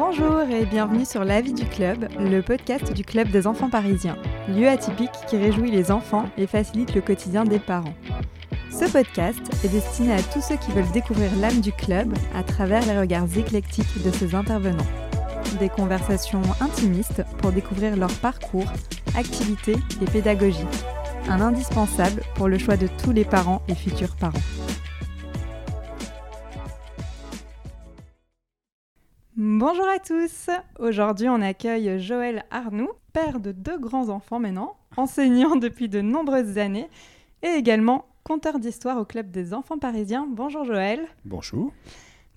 Bonjour et bienvenue sur La vie du club, le podcast du club des enfants parisiens, lieu atypique qui réjouit les enfants et facilite le quotidien des parents. Ce podcast est destiné à tous ceux qui veulent découvrir l'âme du club à travers les regards éclectiques de ses intervenants. Des conversations intimistes pour découvrir leur parcours, activités et pédagogie. Un indispensable pour le choix de tous les parents et futurs parents. Bonjour à tous Aujourd'hui on accueille Joël Arnoux, père de deux grands-enfants maintenant, enseignant depuis de nombreuses années et également conteur d'histoire au Club des enfants parisiens. Bonjour Joël. Bonjour.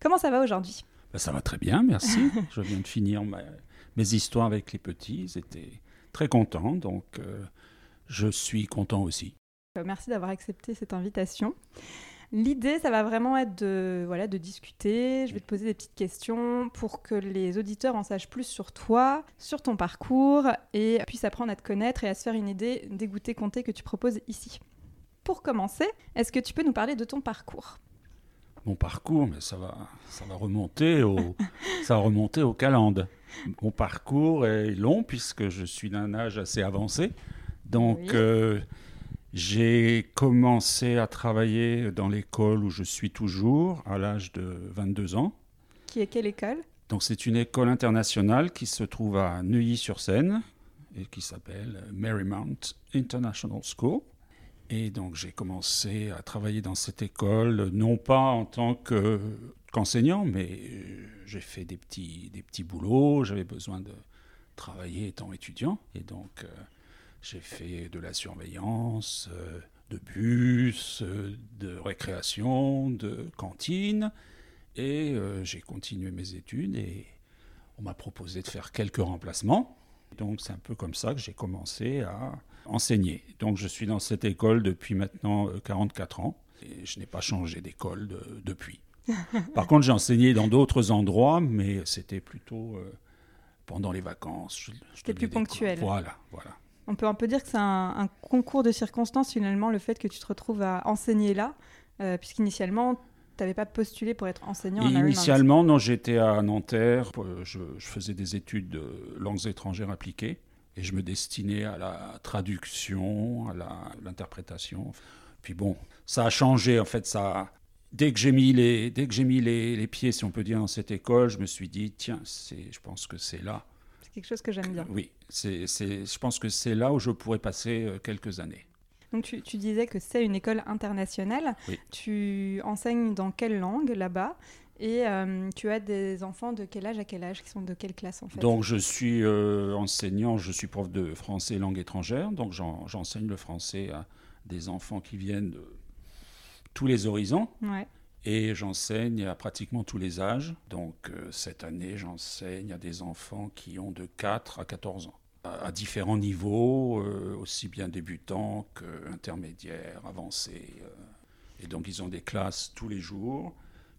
Comment ça va aujourd'hui? Ben, Ça va très bien, merci. Je viens de finir mes histoires avec les petits, ils étaient très contents, donc euh, je suis content aussi. Merci d'avoir accepté cette invitation. L'idée, ça va vraiment être de, voilà, de discuter. Je vais te poser des petites questions pour que les auditeurs en sachent plus sur toi, sur ton parcours et puissent apprendre à te connaître et à se faire une idée des goûters comptés que tu proposes ici. Pour commencer, est-ce que tu peux nous parler de ton parcours? Mon parcours, mais ça va, ça va remonter au, ça va remonter au calende. Mon parcours est long puisque je suis d'un âge assez avancé. Donc, euh, j'ai commencé à travailler dans l'école où je suis toujours à l'âge de 22 ans. Qui est quelle école? Donc c'est une école internationale qui se trouve à Neuilly-sur-Seine et qui s'appelle Marymount International School. Et donc j'ai commencé à travailler dans cette école, non pas en tant qu'enseignant, mais euh, j'ai fait des petits, des petits boulots, j'avais besoin de travailler étant étudiant. Et donc... J'ai fait de la surveillance, euh, de bus, euh, de récréation, de cantine. Et euh, j'ai continué mes études et on m'a proposé de faire quelques remplacements. Donc c'est un peu comme ça que j'ai commencé à enseigner. Donc je suis dans cette école depuis maintenant 44 ans et je n'ai pas changé d'école depuis. Par contre, j'ai enseigné dans d'autres endroits, mais c'était plutôt pendant les vacances. C'était plus ponctuel. Voilà, voilà. On peut un peu dire que c'est un, concours de circonstances finalement, le fait que tu te retrouves à enseigner là, euh, puisqu'initialement, tu n'avais pas postulé pour être enseignant. Initialement, non, j'étais à Nanterre, euh, je, faisais des études de langues étrangères appliquées, et je me destinais à la traduction, à l'interprétation. Puis bon, ça a changé, en fait, ça... Dès que j'ai mis, les, dès que j'ai mis les, les, pieds, si on peut dire, dans cette école, je me suis dit, tiens, je pense que c'est là quelque chose que j'aime bien. Oui, c'est, je pense que c'est là où je pourrais passer euh, quelques années. Donc tu, tu disais que c'est une école internationale. Tu enseignes dans quelle langue là-bas? Et euh, tu as des enfants de quel âge à quel âge? Qui sont de quelle classe en fait? Donc je suis euh, enseignant, je suis prof de français et langue étrangère, donc j'enseigne le français à des enfants qui viennent de tous les horizons. Ouais. Et j'enseigne à pratiquement tous les âges. Donc euh, cette année, j'enseigne à des enfants qui ont de 4 à 14 ans, à, différents niveaux, euh, aussi bien débutants qu'intermédiaires, avancés. Euh. et donc ils ont des classes tous les jours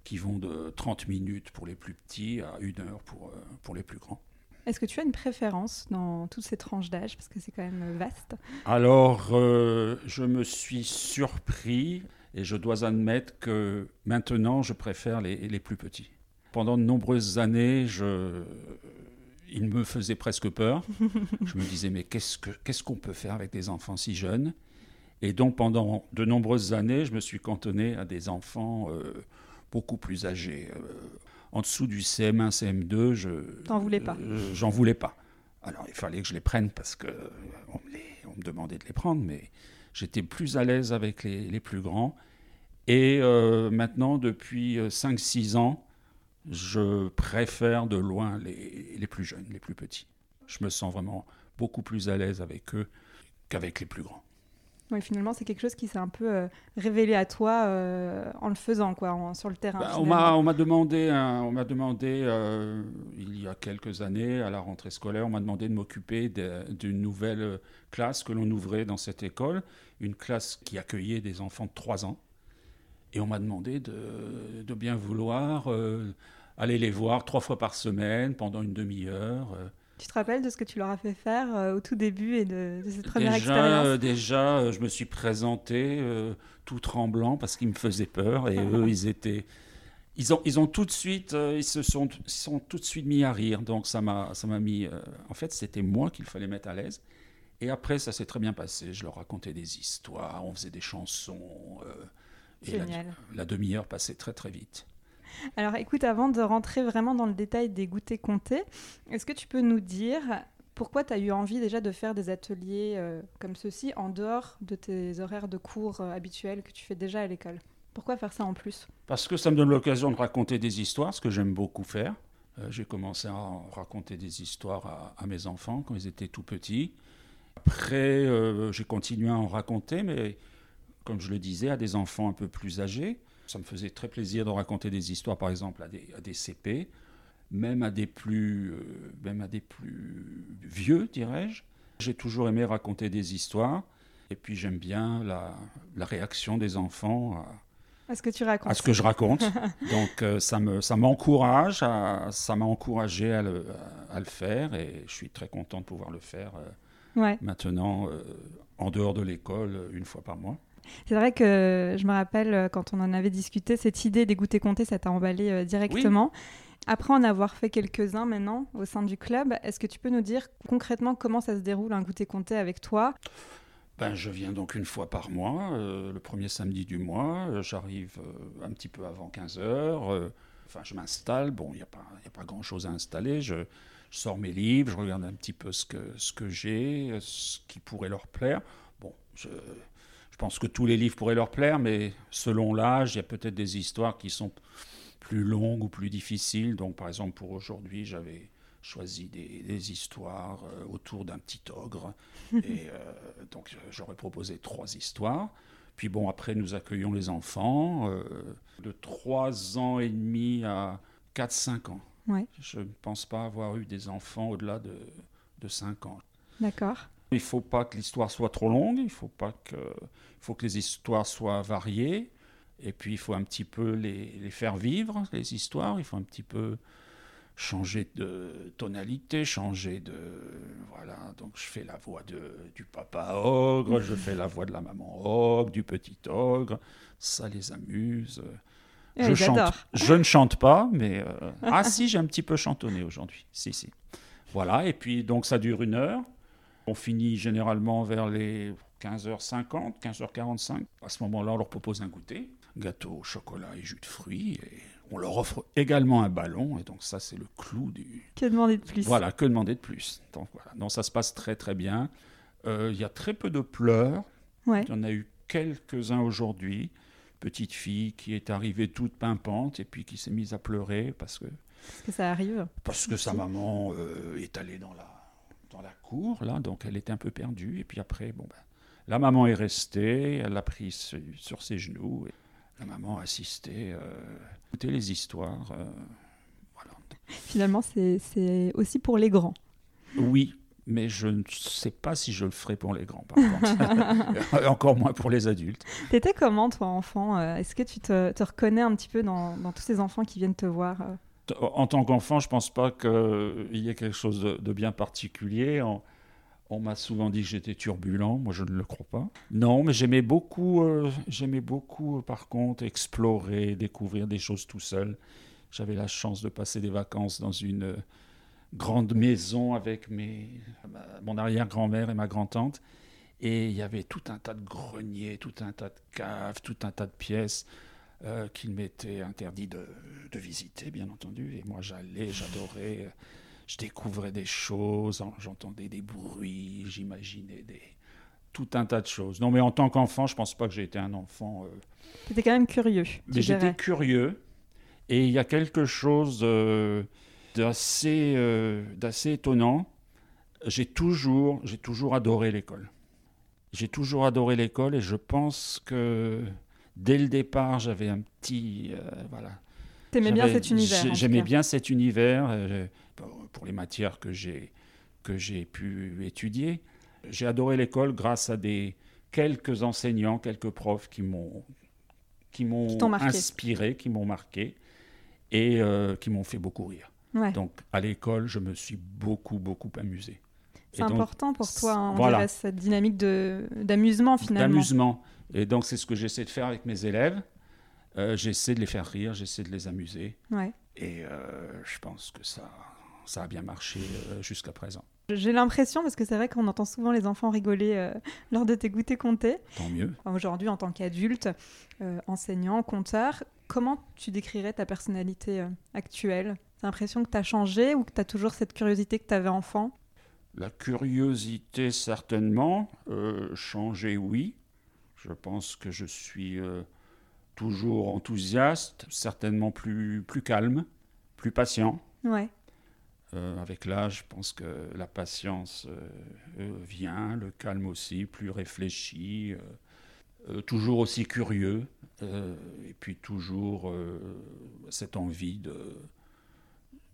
qui vont de 30 minutes pour les plus petits à 1 heure pour, pour les plus grands. Est-ce que tu as une préférence dans toutes ces tranches d'âge? Parce que c'est quand même vaste. Alors, je me suis surpris et je dois admettre que maintenant, je préfère les, les plus petits. Pendant de nombreuses années, je, il me faisait presque peur. je me disais, mais qu'est-ce qu'on peut faire avec des enfants si jeunes? Et donc, pendant de nombreuses années, je me suis cantonné à des enfants euh, beaucoup plus âgés. Euh, en dessous du CM1, CM2, je. T'en voulais pas euh, J'en voulais pas. Alors, il fallait que je les prenne parce qu'on me, on me demandait de les prendre, mais j'étais plus à l'aise avec les, les, plus grands. Et euh, maintenant, depuis 5-6 euh, ans, je préfère de loin les, les, plus jeunes, les plus petits. Je me sens vraiment beaucoup plus à l'aise avec eux qu'avec les plus grands. Oui, finalement, c'est quelque chose qui s'est un peu euh, révélé à toi en le faisant, quoi, sur le terrain. Bah, on m'a demandé, on m'a demandé il y a quelques années, à la rentrée scolaire, on m'a demandé de m'occuper d'une nouvelle classe que l'on ouvrait dans cette école, une classe qui accueillait des enfants de 3 ans. Et on m'a demandé de, bien vouloir euh, aller les voir trois fois par semaine pendant une demi-heure. Euh. Tu te rappelles de ce que tu leur as fait faire euh, au tout début et de, cette première déjà, expérience Déjà, je me suis présenté tout tremblant parce qu'ils me faisaient peur et eux, ils étaient, ils ont, ils ont tout de suite, ils se sont, ils sont tout de suite mis à rire. Donc ça m'a, ça m'a mis. en fait, c'était moi qu'il fallait mettre à l'aise. Et après, ça s'est très bien passé. Je leur racontais des histoires, on faisait des chansons. euh, et la, Génial. la demi-heure passait très très vite. Alors écoute, avant de rentrer vraiment dans le détail des goûters comptés, est-ce que tu peux nous dire pourquoi tu as eu envie déjà de faire des ateliers euh, comme ceci en dehors de tes horaires de cours euh, habituels que tu fais déjà à l'école? Pourquoi faire ça en plus? Parce que ça me donne l'occasion de raconter des histoires, ce que j'aime beaucoup faire. Euh, J'ai commencé à raconter des histoires à, à mes enfants quand ils étaient tout petits. Après, euh, j'ai continué à en raconter, mais comme je le disais, à des enfants un peu plus âgés. Ça me faisait très plaisir de raconter des histoires, par exemple, à des, à des CP, même à des plus, euh, même à des plus vieux, dirais-je. J'ai toujours aimé raconter des histoires. Et puis j'aime bien la, la réaction des enfants à, Est-ce que tu racontes à ce que je raconte. Donc euh, ça me ça m'encourage, ça m'a encouragé à le, à le faire et je suis très content de pouvoir le faire euh, Ouais. maintenant euh, en dehors de l'école euh, une fois par mois. C'est vrai que je me rappelle euh, quand on en avait discuté, cette idée des goûters comptés, ça t'a emballé euh, directement. Après en avoir fait quelques-uns maintenant au sein du club, est-ce que tu peux nous dire concrètement comment ça se déroule un goûter compté avec toi? Ben, je viens donc une fois par mois, euh, le premier samedi du mois. euh, J'arrive euh, un petit peu avant 15 heures. euh, Enfin, je m'installe. Bon, il n'y a pas, y a pas grand-chose à installer. Je, je sors mes livres, je regarde un petit peu ce que, ce que j'ai, ce qui pourrait leur plaire. Bon, je, je pense que tous les livres pourraient leur plaire, mais selon l'âge, il y a peut-être des histoires qui sont plus longues ou plus difficiles. Donc, par exemple, pour aujourd'hui, j'avais choisi des, des histoires euh, autour d'un petit ogre. Et euh, donc, j'aurais proposé trois histoires. Puis bon, après, nous accueillons les enfants euh, de 3 ans et demi à 4-5 ans. Ouais. Je ne pense pas avoir eu des enfants au-delà de, de 5 ans. D'accord. Il ne faut pas que l'histoire soit trop longue, il faut, pas que, il faut que les histoires soient variées, et puis il faut un petit peu les, les faire vivre, les histoires, il faut un petit peu changer de tonalité, changer de... Voilà, donc je fais la voix de, du papa ogre, je fais la voix de la maman ogre, du petit ogre, ça les amuse. Ouais, je, chante, ne chante pas, mais... euh, Ah si, j'ai un petit peu chantonné aujourd'hui, si, si. Voilà, et puis donc ça dure une heure. On finit généralement vers les 15h50, 15h45. À ce moment-là, on leur propose un goûter, gâteau au chocolat et jus de fruits. Et on leur offre également un ballon. Et donc ça, c'est le clou du... Que demander de plus? Voilà, que demander de plus? Donc voilà, donc ça se passe très très bien. Euh, Il y a très peu de pleurs. Ouais. Il y en a eu quelques-uns aujourd'hui. Petite fille qui est arrivée toute pimpante et puis qui s'est mise à pleurer parce que Parce que ça arrive. parce que sa maman euh, est allée dans la, dans la cour, là, donc elle était un peu perdue. Et puis après, bon, ben, la maman est restée, elle l'a pris sur, ses genoux. Et la maman a assisté, euh, écouté les histoires. euh, voilà. Finalement, c'est aussi pour les grands. Oui, mais je ne sais pas si je le ferai pour les grands, par contre. Encore moins pour les adultes. T'étais comment, toi, enfant Euh, Est-ce que tu te, te reconnais un petit peu dans, dans tous ces enfants qui viennent te voir euh? En tant qu'enfant, je pense pas qu'il y ait quelque chose de, de bien particulier. On, on m'a souvent dit que j'étais turbulent. Moi, je ne le crois pas. Non, mais j'aimais beaucoup, euh, j'aimais beaucoup, euh, par contre, explorer, découvrir des choses tout seul. J'avais la chance de passer des vacances dans une euh, grande maison avec mes, mon arrière-grand-mère et ma grand-tante. Et il y avait tout un tas de greniers, tout un tas de caves, tout un tas de pièces euh, qu'il m'était interdit de, de visiter, bien entendu. Et moi, j'allais, j'adorais, je découvrais des choses, en- j'entendais des bruits, j'imaginais des tout un tas de choses. Non, mais en tant qu'enfant, je pense pas que j'ai été un enfant. euh, T'étais quand même curieux, mais j'étais curieux. Et il y a quelque chose euh, d'assez euh, d'assez étonnant. J'ai toujours, j'ai toujours adoré l'école. J'ai toujours adoré l'école et je pense que dès le départ, j'avais un petit. euh, voilà. T'aimais bien cet univers. J'aimais bien cet univers euh, pour- les matières que j'ai que j'ai pu étudier. J'ai adoré l'école grâce à des quelques enseignants, quelques profs qui m'ont qui m'ont Qui inspiré, qui m'ont marqué et euh, qui m'ont fait beaucoup rire. Ouais. Donc à l'école, je me suis beaucoup beaucoup amusé. C'est donc, important pour toi, hein, on voilà. cette dynamique d'amusement finalement. d'amusement. Et donc, c'est ce que j'essaie de faire avec mes élèves. Euh, j'essaie de les faire rire, j'essaie de les amuser. Ouais. Et euh, je pense que ça, ça a bien marché euh, jusqu'à présent. J'ai l'impression, parce que c'est vrai qu'on entend souvent les enfants rigoler euh, lors de tes goûters comptés. Tant mieux. Aujourd'hui, en tant qu'adulte, euh, enseignant, conteur, comment tu décrirais ta personnalité euh, actuelle? L'impression que tu as changé ou que tu as toujours cette curiosité que tu avais enfant? La curiosité, certainement. Euh, changer, oui. Je pense que je suis euh, toujours enthousiaste, certainement plus, plus calme, plus patient. Ouais. Euh, avec l'âge, je pense que la patience euh, vient, le calme aussi, plus réfléchi, euh, toujours aussi curieux, euh, et puis toujours euh, cette envie de,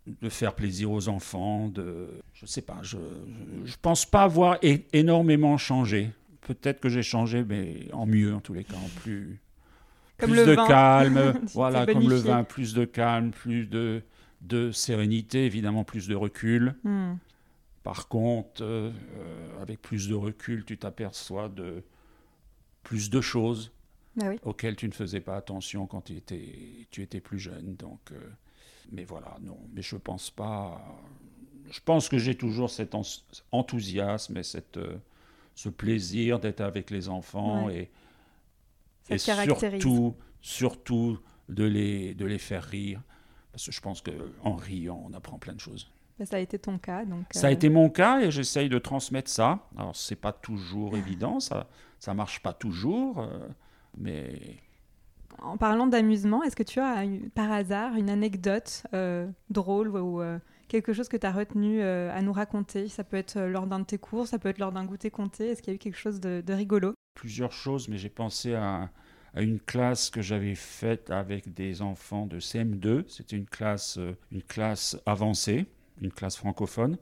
de faire plaisir aux enfants. De, je sais pas, je ne pense pas avoir énormément changé. Peut-être que j'ai changé, mais en mieux en tous les cas, en plus, Comme plus le de vin. calme, voilà, comme le vin, plus de calme, plus de, de sérénité, évidemment plus de recul. Hmm. Par contre, euh, avec plus de recul, tu t'aperçois de plus de choses Bah oui. auxquelles tu ne faisais pas attention quand tu étais, tu étais plus jeune. Donc, euh, mais voilà, non. Mais je pense pas. Je pense que j'ai toujours cet en- enthousiasme et cette, euh, ce plaisir d'être avec les enfants et, et surtout, surtout de les, de les faire rire. Parce que je pense qu'en riant, on apprend plein de choses. Ça a été ton cas. Donc, Ça a euh, été mon cas et j'essaye de transmettre ça. Alors, c'est pas toujours évident, ça, ça marche pas toujours, euh, mais En parlant d'amusement, est-ce que tu as par hasard une anecdote euh, drôle ou euh, quelque chose que tu as retenu euh, à nous raconter? Ça peut être lors d'un de tes cours, ça peut être lors d'un goûter compté. Est-ce qu'il y a eu quelque chose de, rigolo? Plusieurs choses, mais j'ai pensé à, une classe que j'avais faite avec des enfants de CM2. C'était une classe, une classe avancée, une classe francophone.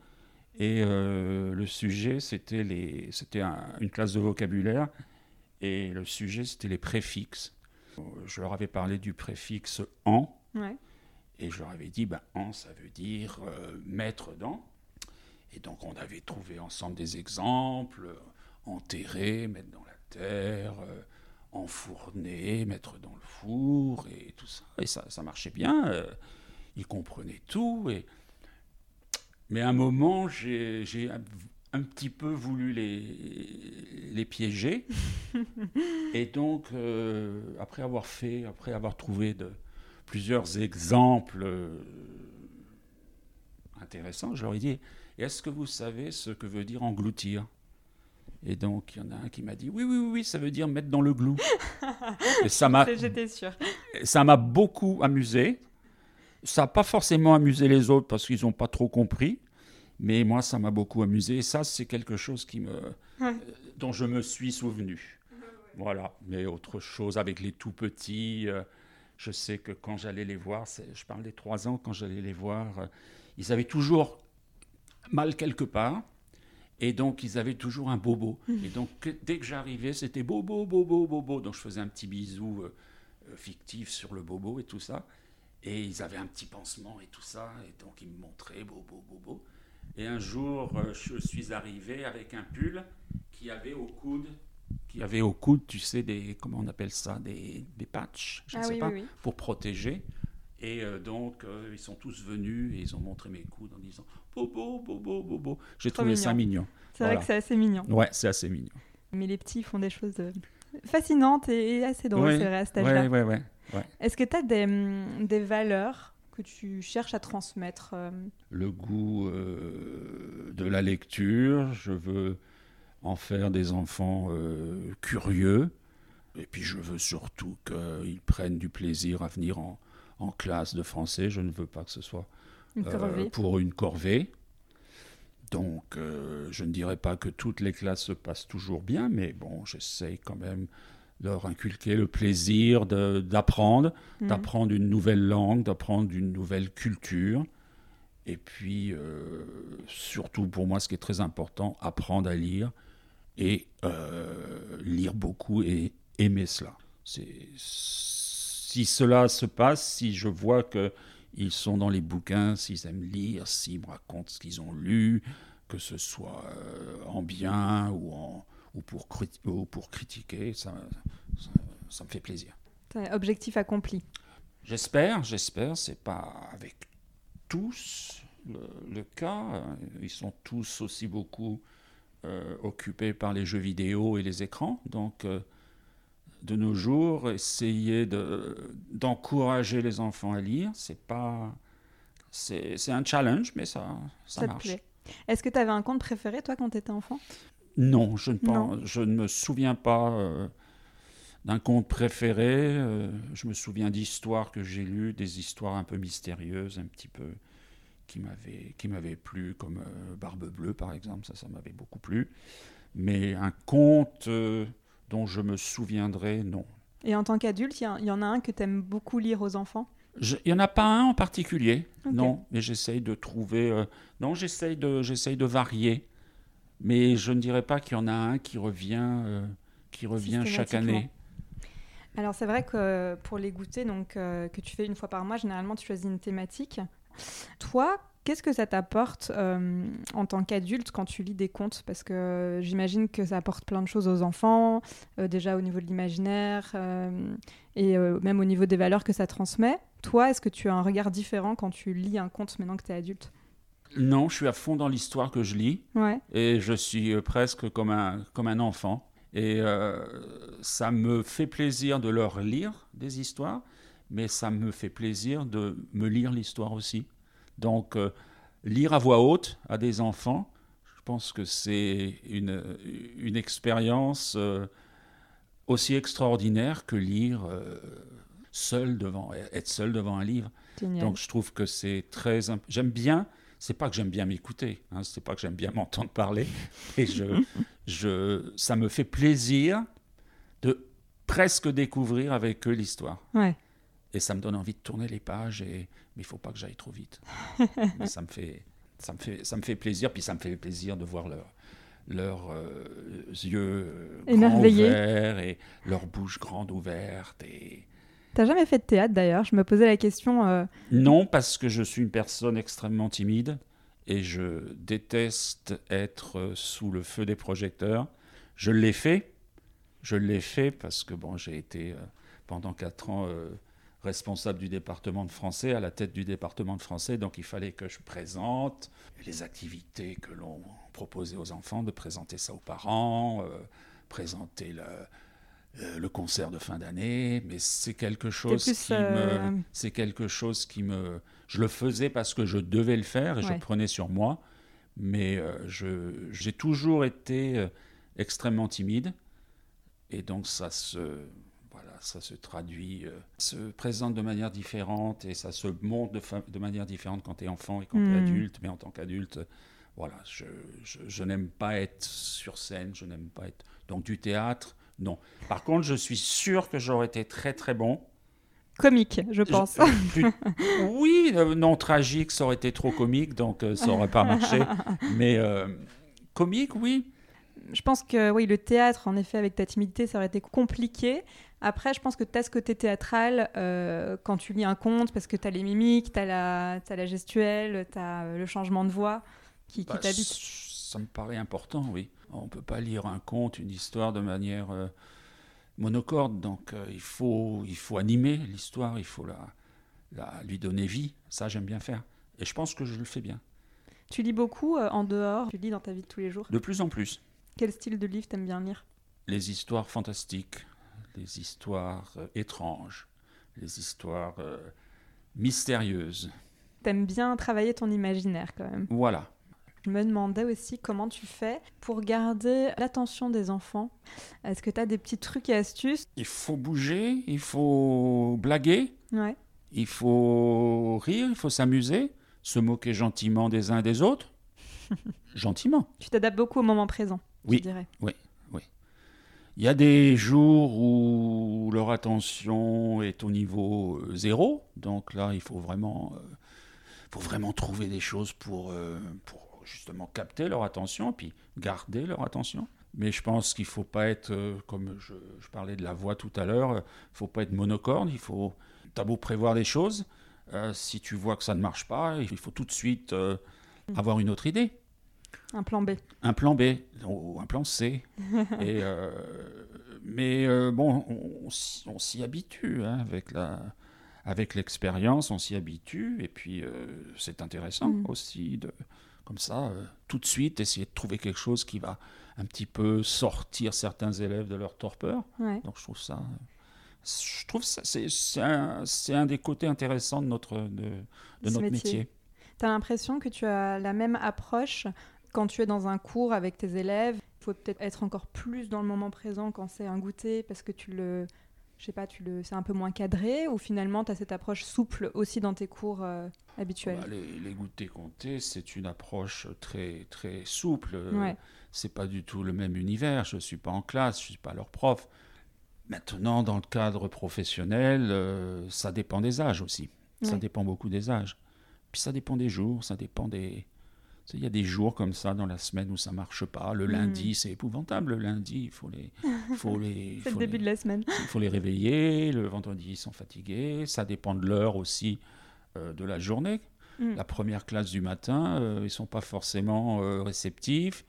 Et le sujet, c'était une classe de vocabulaire. Et le sujet, c'était les préfixes. Je leur avais parlé du préfixe en. Ouais. Et je leur avais dit, ben, en, ça veut dire euh, mettre dans. Et donc, on avait trouvé ensemble des exemples euh, enterrer, mettre dans la terre, euh, enfourner, mettre dans le four, et tout ça. Et ça, ça marchait bien. euh, ils comprenaient tout. Et... Mais à un moment, j'ai un petit peu voulu les, les piéger. et donc, euh, après avoir fait, après avoir trouvé de, plusieurs exemples euh, intéressants, je leur ai dit Est-ce que vous savez ce que veut dire engloutir? Et donc, il y en a un qui m'a dit Oui, oui, oui, oui, ça veut dire mettre dans le glou. et ça m'a J'étais sûre. ça m'a beaucoup amusé. Ça n'a pas forcément amusé les autres parce qu'ils n'ont pas trop compris. Mais moi, ça m'a beaucoup amusé. Et ça, c'est quelque chose qui me, Ouais. euh, dont je me suis souvenu. Voilà. Mais autre chose avec les tout petits, euh, je sais que quand j'allais les voir, je parle des trois ans, quand j'allais les voir, euh, ils avaient toujours mal quelque part. Et donc, ils avaient toujours un bobo. Et donc, que- dès que j'arrivais, c'était bobo, bobo, bobo. Donc, je faisais un petit bisou euh, fictif sur le bobo et tout ça. Et ils avaient un petit pansement et tout ça. Et donc, ils me montraient bobo, bobo. Et un jour, euh, je suis arrivé avec un pull qui avait au coude, qui avait au coude, tu sais, des, comment on appelle ça, des, des patchs, je ne Ah sais oui, pas, oui, oui. pour protéger. Et euh, donc, euh, ils sont tous venus et ils ont montré mes coudes en disant bobo, bobo, bobo. J'ai trouvé ça mignon. mignon. C'est vrai que c'est assez mignon. Ouais, c'est assez mignon. Mais les petits font des choses fascinantes et assez drôles, Ouais, c'est vrai, à cet âge-là. Ouais, ouais, ouais. Est-ce que tu as des, hum, des valeurs que tu cherches à transmettre euh, le goût euh, de la lecture. Je veux en faire des enfants euh, curieux. Et puis je veux surtout qu'ils prennent du plaisir à venir en, en classe de français. Je ne veux pas que ce soit une euh, pour une corvée. Donc je ne dirais pas que toutes les classes se passent toujours bien, mais bon, j'essaye quand même leur inculquer le plaisir d'apprendre Mhm. d'apprendre une nouvelle langue, d'apprendre une nouvelle culture. Et puis, euh, surtout pour moi, ce qui est très important, apprendre à lire et euh, lire beaucoup et aimer cela. Si cela se passe, si je vois que ils sont dans les bouquins, s'ils aiment lire, s'ils me racontent ce qu'ils ont lu, que ce soit euh, en bien ou, en, ou, pour, ou pour critiquer, ça, ça, ça me fait plaisir. Objectif accompli. J'espère, j'espère. C'est pas avec tous le, cas. Ils sont tous aussi beaucoup euh, occupés par les jeux vidéo et les écrans. Donc, euh, de nos jours, essayer d'encourager les enfants à lire, c'est pas. C'est un challenge, mais ça, ça, marche. Est-ce que tu avais un conte préféré, toi, quand tu étais enfant? Non je, ne pense, je ne me souviens pas euh, d'un conte préféré. je me souviens d'histoires que j'ai lues, des histoires un peu mystérieuses, un petit peu qui m'avait plu, comme euh, Barbe Bleue par exemple, ça, ça m'avait beaucoup plu. Mais un conte euh, dont je me souviendrai, non. Et en tant qu'adulte, il y, en a un que tu aimes beaucoup lire aux enfants? Il n'y en a pas un en particulier, non, mais j'essaye de trouver... Euh, non, j'essaye de, j'essaye de varier, mais je ne dirais pas qu'il y en a un qui revient, qui revient chaque année. Alors c'est vrai que pour les goûter donc, que tu fais une fois par mois, généralement tu choisis une thématique. Toi, qu'est-ce que ça t'apporte euh, en tant qu'adulte quand tu lis des contes? Parce que j'imagine que ça apporte plein de choses aux enfants, euh, déjà au niveau de l'imaginaire euh, et même au niveau des valeurs que ça transmet. Toi, est-ce que tu as un regard différent quand tu lis un conte maintenant que tu es adulte? Non, je suis à fond dans l'histoire que je lis. Ouais. Et je suis presque comme un, comme un enfant. Et ça me fait plaisir de leur lire des histoires mais ça me fait plaisir de me lire l'histoire aussi. Donc, euh, lire à voix haute à des enfants, je pense que c'est une, une expérience euh, aussi extraordinaire que lire euh, seul devant, être seul devant un livre. Donc, je trouve que c'est très. J'aime bien. C'est pas que j'aime bien m'écouter, hein, c'est pas que j'aime bien m'entendre parler, et je, je, ça me fait plaisir de presque découvrir avec eux l'histoire. Ouais. Et ça me donne envie de tourner les pages, et... mais il faut pas que j'aille trop vite. ça, me fait, ça, me fait, ça me fait plaisir, puis ça me fait plaisir de voir leurs leurs euh, yeux grands ouverts et leur bouche grande ouverte. Et... T'as jamais fait de théâtre d'ailleurs? Je me posais la question. Euh, non, parce que je suis une personne extrêmement timide et je déteste être sous le feu des projecteurs. Je l'ai fait. Je l'ai fait parce que bon, j'ai été euh, pendant quatre ans responsable du département de français, à la tête du département de français, donc il fallait que je présente les activités que l'on proposait aux enfants, de présenter ça aux parents, euh, présenter le, euh, le, concert de fin d'année, mais c'est quelque chose qui me, euh, c'est quelque chose qui me, je le faisais parce que je devais le faire et je prenais sur moi, mais je, j'ai toujours été extrêmement timide et donc ça se ça se traduit, euh, se présente de manière différente et ça se montre de, de manière différente quand tu es enfant et quand tu es hmm. adulte. Mais en tant qu'adulte, voilà, je, je, n'aime pas être sur scène, je n'aime pas être. Donc du théâtre, non. Par contre, je suis sûr que j'aurais été très très bon. Comique, je pense. oui, euh, non, tragique, ça aurait été trop comique, donc euh, ça n'aurait pas marché. Mais comique, oui je pense que oui, le théâtre, en effet, avec ta timidité, ça aurait été compliqué. Après, je pense que tu as ce côté théâtral euh, quand tu lis un conte, parce que tu as les mimiques, tu as, la, la gestuelle, tu as euh, le changement de voix qui, qui bah, t'habite. Ça me paraît important, oui. On ne peut pas lire un conte, une histoire de manière euh, monocorde, donc il, faut, il faut animer l'histoire, il faut la, la, lui donner vie. Ça, j'aime bien faire. Et je pense que je le fais bien. Tu lis beaucoup en dehors? Tu lis dans ta vie de tous les jours? De plus en plus. Quel style de livre t'aimes bien lire? Les histoires fantastiques les histoires euh, étranges, les histoires euh, mystérieuses. T'aimes bien travailler ton imaginaire quand même. Voilà. Je me demandais aussi comment tu fais pour garder l'attention des enfants. Est-ce que tu as des petits trucs et astuces? Il faut bouger, il faut blaguer, ouais. il faut rire, il faut s'amuser, se moquer gentiment des uns des autres. gentiment. Tu t'adaptes beaucoup au moment présent, oui. je dirais. Oui. Il y a des jours où leur attention est au niveau euh, zéro, donc là, il faut vraiment, euh, faut vraiment trouver des choses pour, euh, pour justement capter leur attention, puis garder leur attention. Mais je pense qu'il ne faut pas être, comme je, parlais de la voix tout à l'heure, il ne faut pas être monocorde, il faut, as beau prévoir des choses, si tu vois que ça ne marche pas, il faut tout de suite avoir une autre idée. Un plan B. Un plan B ou un plan C. Et, euh, mais euh, bon, on, on s'y habitue hein, avec la, avec l'expérience, on s'y habitue. Et puis, euh, c'est intéressant Mm. aussi de, comme ça, euh, tout de suite, essayer de trouver quelque chose qui va un petit peu sortir certains élèves de leur torpeur. Ouais. Donc, je trouve ça. Je trouve ça, c'est un, c'est un des côtés intéressants de notre, de, notre métier. métier. Tu as l'impression que tu as la même approche quand tu es dans un cours avec tes élèves? Il faut peut-être être encore plus dans le moment présent quand c'est un goûter parce que tu le. Je sais pas, tu le, c'est un peu moins cadré ou finalement tu as cette approche souple aussi dans tes cours euh, habituels? Bah, les, les goûters comptés, c'est une approche très, très souple. Ouais. C'est pas du tout le même univers. Je ne suis pas en classe, je ne suis pas leur prof. Maintenant, dans le cadre professionnel, euh, ça dépend des âges aussi. Ça dépend beaucoup des âges. Puis ça dépend des jours, ça dépend des. Il y a des jours comme ça dans la semaine où ça marche pas. Le Mhm. lundi, c'est épouvantable. Le lundi, il faut les, faut les, le faut début les- de la semaine. il faut les réveiller. Le vendredi, ils sont fatigués. Ça dépend de l'heure aussi euh, de la journée. Mm. La première classe du matin, euh, ils ne sont pas forcément euh, réceptifs.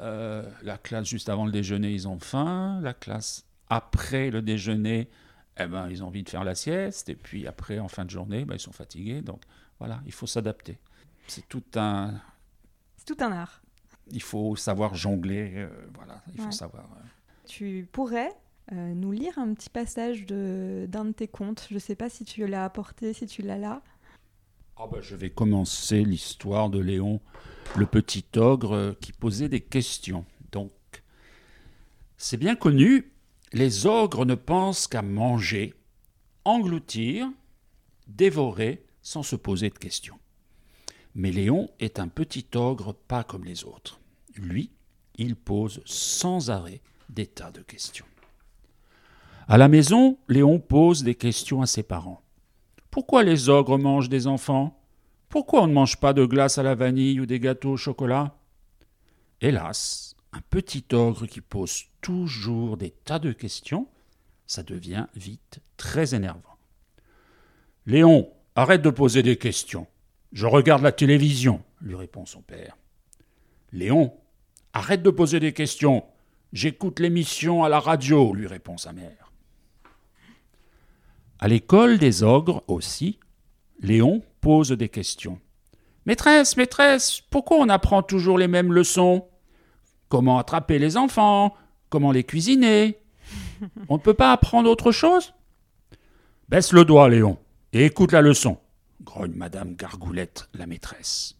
Euh, la classe juste avant le déjeuner, ils ont faim. La classe après le déjeuner, eh ben, ils ont envie de faire la sieste. Et puis après, en fin de journée, ben, ils sont fatigués. Donc voilà, il faut s'adapter. C'est tout un. Tout un art. Il faut savoir jongler. euh, voilà, il faut savoir. euh, Tu pourrais euh, nous lire un petit passage de, d'un de tes contes. Je ne sais pas si tu l'as apporté, si tu l'as là. Ah bah, je vais commencer l'histoire de Léon, le petit ogre qui posait des questions. Donc, c'est bien connu, les ogres ne pensent qu'à manger, engloutir, dévorer sans se poser de questions. Mais Léon est un petit ogre pas comme les autres. Lui, il pose sans arrêt des tas de questions. À la maison, Léon pose des questions à ses parents. Pourquoi les ogres mangent des enfants? Pourquoi on ne mange pas de glace à la vanille ou des gâteaux au chocolat? Hélas, un petit ogre qui pose toujours des tas de questions, ça devient vite très énervant. Léon, arrête de poser des questions. Je regarde la télévision, lui répond son père. Léon, arrête de poser des questions. J'écoute l'émission à la radio, lui répond sa mère. À l'école des ogres aussi, Léon pose des questions. Maîtresse, maîtresse, pourquoi on apprend toujours les mêmes leçons? Comment attraper les enfants? Comment les cuisiner? On ne peut pas apprendre autre chose? Baisse le doigt, Léon, et écoute la leçon, grogne Madame Gargoulette, la maîtresse.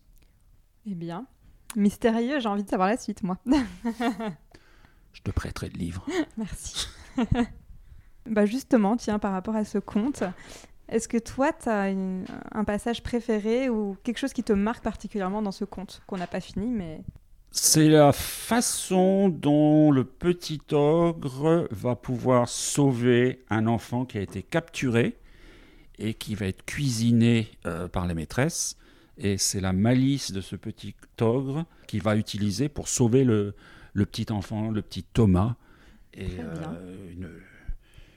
Eh bien, mystérieux, j'ai envie de savoir la suite, moi. Je te prêterai le livre. Merci. bah justement, tiens, par rapport à ce conte, est-ce que toi, tu as un passage préféré ou quelque chose qui te marque particulièrement dans ce conte qu'on n'a pas fini, mais... C'est la façon dont le petit ogre va pouvoir sauver un enfant qui a été capturé et qui va être cuisiné euh, par les maîtresses. Et c'est la malice de ce petit ogre qu'il va utiliser pour sauver le, le petit enfant, le petit Thomas. Et euh, une,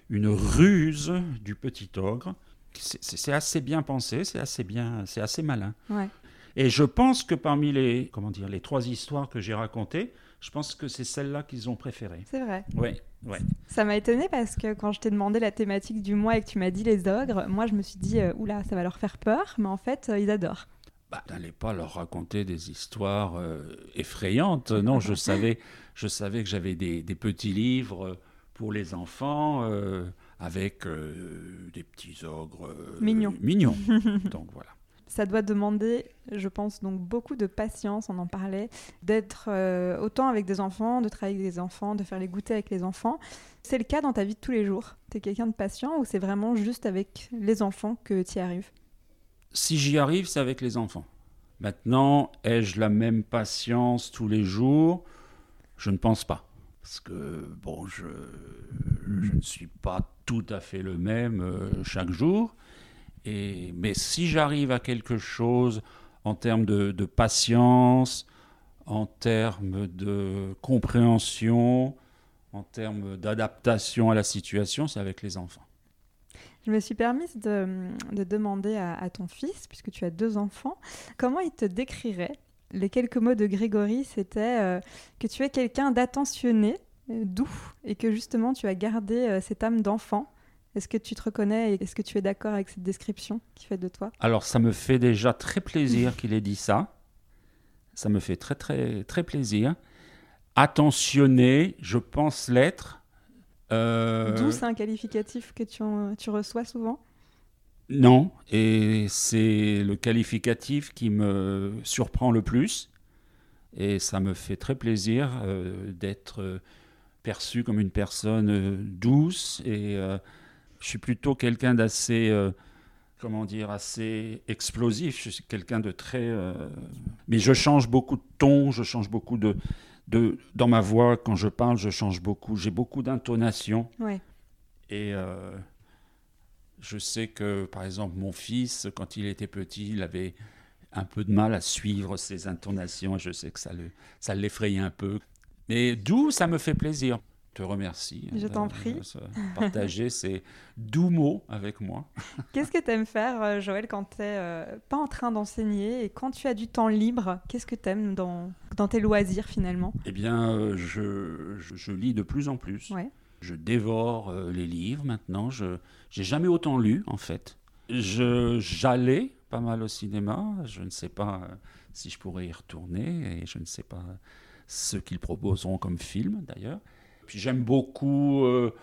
une ruse du petit ogre. C'est- assez bien pensé, c'est assez bien, c'est assez malin. Ouais. Et je pense que parmi les, comment dire, les trois histoires que j'ai racontées, je pense que c'est celle-là qu'ils ont préférée. C'est vrai. Oui, oui. Ça m'a étonné parce que quand je t'ai demandé la thématique du mois et que tu m'as dit les ogres, moi je me suis dit, euh, oula, ça va leur faire peur, mais en fait, euh, ils adorent. Bah, n'allez pas leur raconter des histoires euh, effrayantes. Non, je savais, je savais que j'avais des, des petits livres pour les enfants euh, avec euh, des petits ogres euh, Mignons. mignons. Donc voilà. Ça doit demander, je pense, donc beaucoup de patience, on en parlait, d'être euh, autant avec des enfants, de travailler avec des enfants, de faire les goûter avec les enfants. C'est le cas dans ta vie de tous les jours T'es quelqu'un de patient ou c'est vraiment juste avec les enfants que tu y arrives? Si j'y arrive, c'est avec les enfants. Maintenant, ai-je la même patience tous les jours? Je ne pense pas. Parce que, bon, je, je ne suis pas tout à fait le même euh, chaque jour. Mais si j'arrive à quelque chose en termes de, patience, en termes de compréhension, en termes d'adaptation à la situation, c'est avec les enfants. Je me suis permise de, de demander à, à ton fils, puisque tu as deux enfants, comment il te décrirait? Les quelques mots de Grégory, c'était euh, que tu es quelqu'un d'attentionné, euh, doux, et que justement tu as gardé euh, cette âme d'enfant. Est-ce que tu te reconnais et est-ce que tu es d'accord avec cette description qui fait de toi? Alors, ça me fait déjà très plaisir qu'il ait dit ça. Ça me fait très, très, très plaisir. Attentionné, je pense l'être. Euh, Doux, c'est un qualificatif que tu, en- tu reçois souvent? Non, et c'est le qualificatif qui me surprend le plus. Et ça me fait très plaisir euh, d'être euh, perçu comme une personne euh, douce. Et je suis plutôt quelqu'un d'assez, euh, comment dire, assez explosif. Je suis quelqu'un de très... euh, Mais je change beaucoup de ton, je change beaucoup de, de... Dans ma voix, quand je parle, je change beaucoup. J'ai beaucoup d'intonation. Ouais. Et euh, je sais que, par exemple, mon fils, quand il était petit, il avait un peu de mal à suivre ses intonations. Je sais que ça le, ça l'effrayait un peu. Mais d'où ça me fait plaisir. Je te remercie. Je t'en prie. se Partager ces doux mots avec moi. Qu'est-ce que tu aimes faire, euh, Joël, quand tu n'es pas en train d'enseigner et quand tu as du temps libre Qu'est-ce que tu aimes dans, dans tes loisirs finalement? Eh bien, euh, je, je, je lis de plus en plus. Ouais. Je dévore euh, les livres maintenant. Je j'ai jamais autant lu en fait. J'allais pas mal au cinéma. Je ne sais pas euh, si je pourrais y retourner et je ne sais pas ce qu'ils proposeront comme film d'ailleurs. J'aime beaucoup. euh,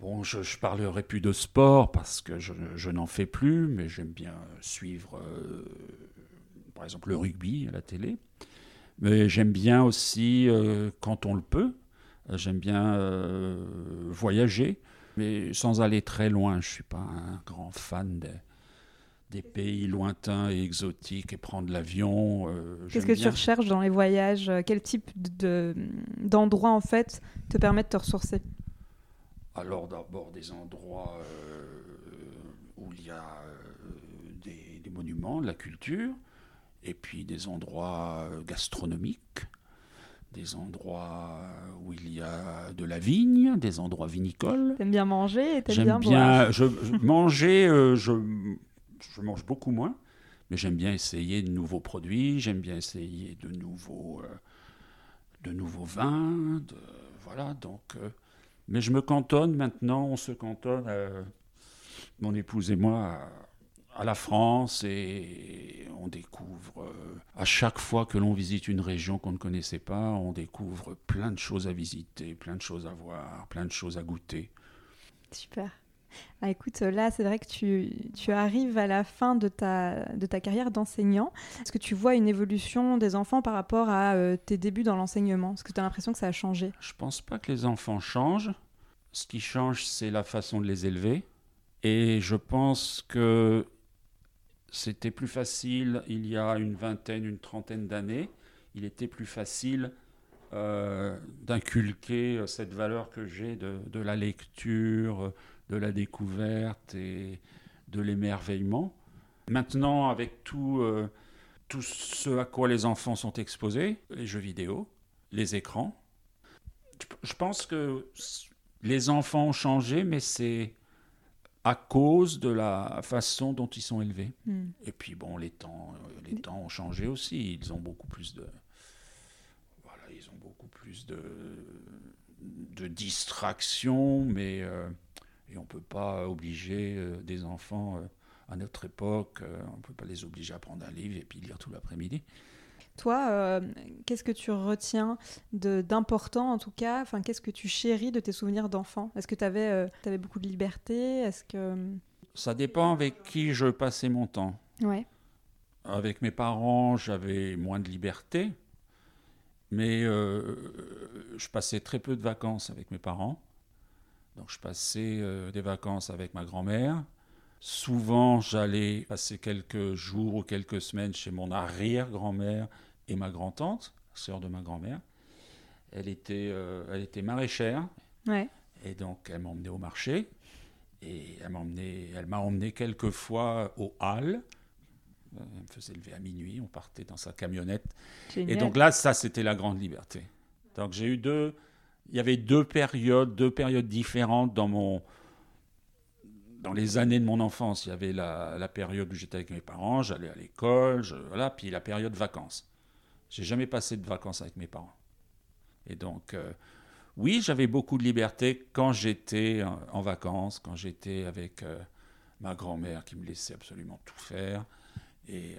bon, je, je parlerai plus de sport parce que je, n'en fais plus, mais j'aime bien suivre, euh, par exemple, le rugby à la télé. Mais j'aime bien aussi, euh, quand on le peut, j'aime bien voyager, mais sans aller très loin. Je ne suis pas un grand fan des, des pays lointains et exotiques et prendre l'avion. euh, Qu'est-ce que tu bien- recherches dans les voyages Quel type de- d'endroits en fait te permet de te ressourcer? Alors d'abord des endroits euh, où il y a euh, des, des monuments, de la culture, et puis des endroits euh, gastronomiques, des endroits où il y a de la vigne, des endroits vinicoles. T'aimes bien manger et t'aimes bien, J'aime bien, boire je, je- manger, euh, je, je mange beaucoup moins, mais j'aime bien essayer de nouveaux produits, j'aime bien essayer de nouveaux, euh, de nouveaux vins, voilà, donc, euh, mais je me cantonne maintenant, on se cantonne, euh, mon épouse et moi, à, la France et on découvre, à chaque fois que l'on visite une région qu'on ne connaissait pas, on découvre plein de choses à visiter, plein de choses à voir, plein de choses à goûter. Super. Ah, écoute, là, c'est vrai que tu, arrives à la fin de ta, de ta carrière d'enseignant. Est-ce que tu vois une évolution des enfants par rapport à euh, tes débuts dans l'enseignement? Est-ce que tu as l'impression que ça a changé? Je pense pas que les enfants changent. Ce qui change, c'est la façon de les élever. Et je pense que c'était plus facile il y a une vingtaine, une trentaine d'années. Il était plus facile euh, d'inculquer euh, cette valeur que j'ai de, de la lecture, de la découverte et de l'émerveillement. Maintenant, avec tout, euh, tout ce à quoi les enfants sont exposés, les jeux vidéo, les écrans, je- pense que les enfants ont changé, mais c'est à cause de la façon dont ils sont élevés. Hmm. Et puis bon, les temps, euh, les temps ont changé aussi. Ils ont beaucoup plus de, voilà, ils ont beaucoup plus de, de distractions, mais euh, et on peut pas obliger euh, des enfants euh, à notre époque, euh, on peut pas les obliger à prendre un livre et puis lire tout l'après-midi. Toi, euh, qu'est-ce que tu retiens d'important en tout cas? Enfin, Qu'est-ce que tu chéris de tes souvenirs d'enfant? Est-ce que tu avais, beaucoup de liberté? Est-ce que... Ça dépend avec qui je passais mon temps. Ouais. Avec mes parents, j'avais moins de liberté, mais euh, je passais très peu de vacances avec mes parents. Donc je passais euh, des vacances avec ma grand-mère. Souvent, j'allais passer quelques jours ou quelques semaines chez mon arrière-grand-mère et ma grand-tante, sœur de ma grand-mère. Elle était, euh, elle était maraîchère Ouais. et donc elle m'emmenait au marché. Et elle m'a emmené quelques fois aux Halles. Euh, Elle me faisait lever à minuit, on partait dans sa camionnette. Génial. Et donc là, ça, c'était la grande liberté. Donc j'ai eu deux, il y avait deux périodes, deux périodes différentes dans mon, dans les années de mon enfance. Il y avait la, période où j'étais avec mes parents, j'allais à l'école, voilà, puis la période vacances. J'ai jamais passé de vacances avec mes parents. Et donc, euh, oui, j'avais beaucoup de liberté quand j'étais en, vacances, quand j'étais avec euh, ma grand-mère qui me laissait absolument tout faire, et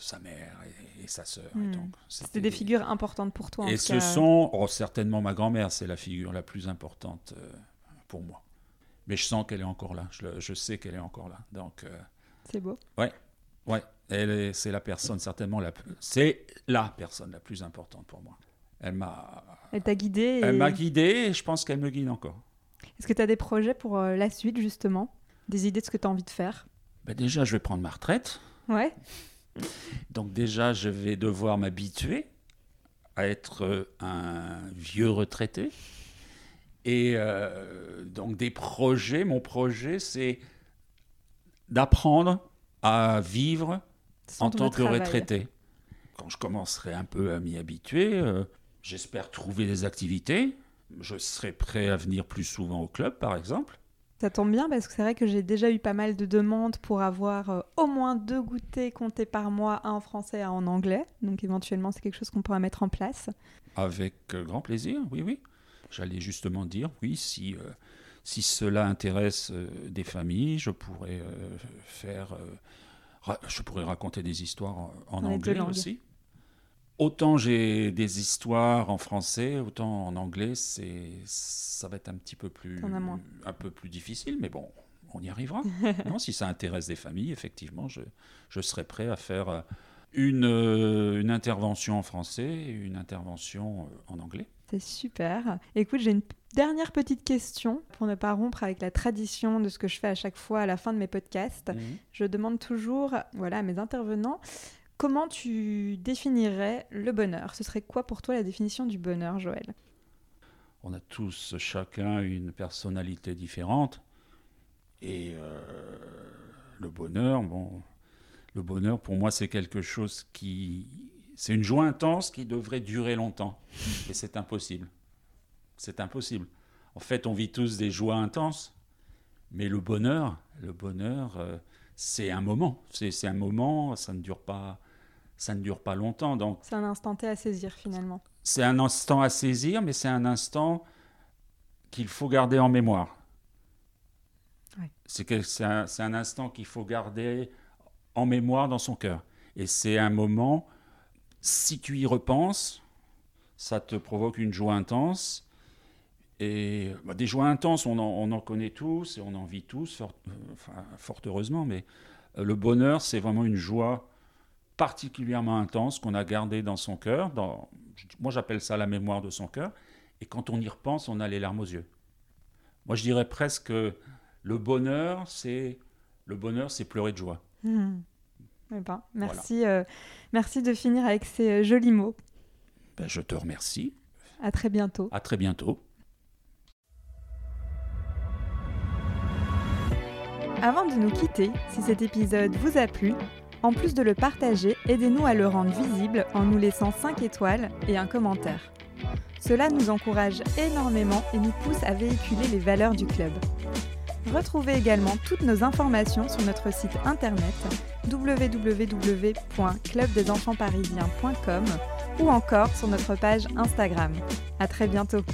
sa mère et, sa sœur. Hmm. C'était des, figures importantes pour toi. et ce sont oh, certainement ma grand-mère, c'est la figure la plus importante pour moi. Mais je sens qu'elle est encore là. Je, je sais qu'elle est encore là. Donc. c'est beau. Ouais, ouais. Elle c'est la personne certainement la c'est la personne la plus importante pour moi. Elle m'a Elle t'a guidé Elle m'a guidé et je pense qu'elle me guide encore. Est-ce que tu as des projets pour euh, la suite justement? Des idées de ce que tu as envie de faire? Ben Déjà, je vais prendre ma retraite. Ouais. Donc déjà, je vais devoir m'habituer à être euh, un vieux retraité. Et euh, donc des projets, mon projet, c'est d'apprendre à vivre en tant que retraité. Quand je commencerai un peu à m'y habituer, euh, j'espère trouver des activités. Je serai prêt à venir plus souvent au club, par exemple. Ça tombe bien parce que c'est vrai que j'ai déjà eu pas mal de demandes pour avoir euh, au moins deux goûters comptés par mois, un en français et un en anglais. Donc éventuellement, c'est quelque chose qu'on pourra mettre en place. Avec euh, grand plaisir, oui, oui. J'allais justement dire, oui, si, si cela intéresse des familles, je pourrais faire je pourrais raconter des histoires en, anglais aussi. Autant j'ai des histoires en français, autant en anglais, c'est ça va être un petit peu plus un peu plus difficile, mais bon, on y arrivera. non, si ça intéresse des familles, effectivement, je, je serai prêt à faire euh, une, euh, une intervention en français et une intervention euh, en anglais. C'est super. Écoute, j'ai une dernière petite question pour ne pas rompre avec la tradition de ce que je fais à chaque fois à la fin de mes podcasts. Mhm. Je demande toujours voilà, à mes intervenants comment tu définirais le bonheur? Ce serait quoi pour toi la définition du bonheur, Joël? On a tous chacun une personnalité différente. Et euh, le bonheur, bon, le bonheur pour moi c'est quelque chose qui c'est une joie intense qui devrait durer longtemps. Et c'est impossible. C'est impossible. En fait, on vit tous des joies intenses, mais le bonheur, le bonheur, euh, c'est un moment. C'est un moment, ça ne dure pas, ça ne dure pas longtemps. Donc c'est un instant T à saisir finalement. C'est un instant à saisir, mais c'est un instant qu'il faut garder en mémoire. C'est un, un instant qu'il faut garder en mémoire dans son cœur. Et c'est un moment si tu y repenses, ça te provoque une joie intense. Et bah, des joies intenses, on en, connaît tous et on en vit tous, fort, fort heureusement, mais euh, le bonheur, c'est vraiment une joie particulièrement intense qu'on a gardée dans son cœur. Dans, moi, j'appelle ça la mémoire de son cœur. Et quand on y repense, on a les larmes aux yeux. Moi, je dirais presque que le bonheur, c'est le bonheur, c'est pleurer de joie. Mmh. Eh ben, merci, euh, merci de finir avec ces euh, jolis mots. Ben, je te remercie. À très bientôt. À très bientôt. Avant de nous quitter, si cet épisode vous a plu, en plus de le partager, aidez-nous à le rendre visible en nous laissant 5 étoiles et un commentaire. Cela nous encourage énormément et nous pousse à véhiculer les valeurs du club. Retrouvez également toutes nos informations sur notre site internet www.clubdesenfantsparisiens.com ou encore sur notre page Instagram. À très bientôt.